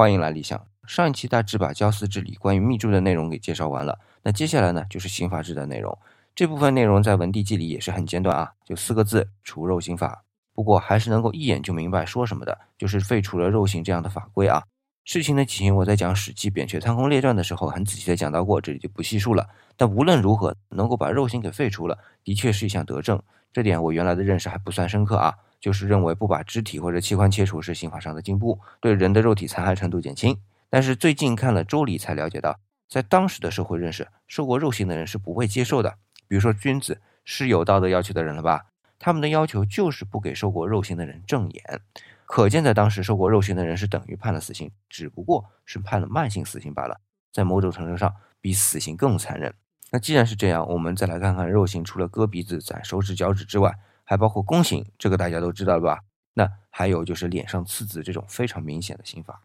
欢迎来理想。上一期大致把教司治理关于密注的内容给介绍完了，那接下来呢就是刑法制的内容。这部分内容在文帝纪里也是很简短啊，就四个字：除肉刑法。不过还是能够一眼就明白说什么的，就是废除了肉刑这样的法规啊。事情的起因我在讲《史记·扁鹊贪空列传》的时候很仔细的讲到过，这里就不细述了。但无论如何，能够把肉刑给废除了，的确是一项德政。这点我原来的认识还不算深刻啊。就是认为不把肢体或者器官切除是刑法上的进步，对人的肉体残害程度减轻。但是最近看了《周礼》才了解到，在当时的社会认识，受过肉刑的人是不会接受的。比如说君子是有道德要求的人了吧？他们的要求就是不给受过肉刑的人正眼。可见在当时受过肉刑的人是等于判了死刑，只不过是判了慢性死刑罢了，在某种程度上比死刑更残忍。那既然是这样，我们再来看看肉刑，除了割鼻子、斩手指、脚趾之外。还包括弓刑，这个大家都知道了吧？那还有就是脸上刺字这种非常明显的刑法。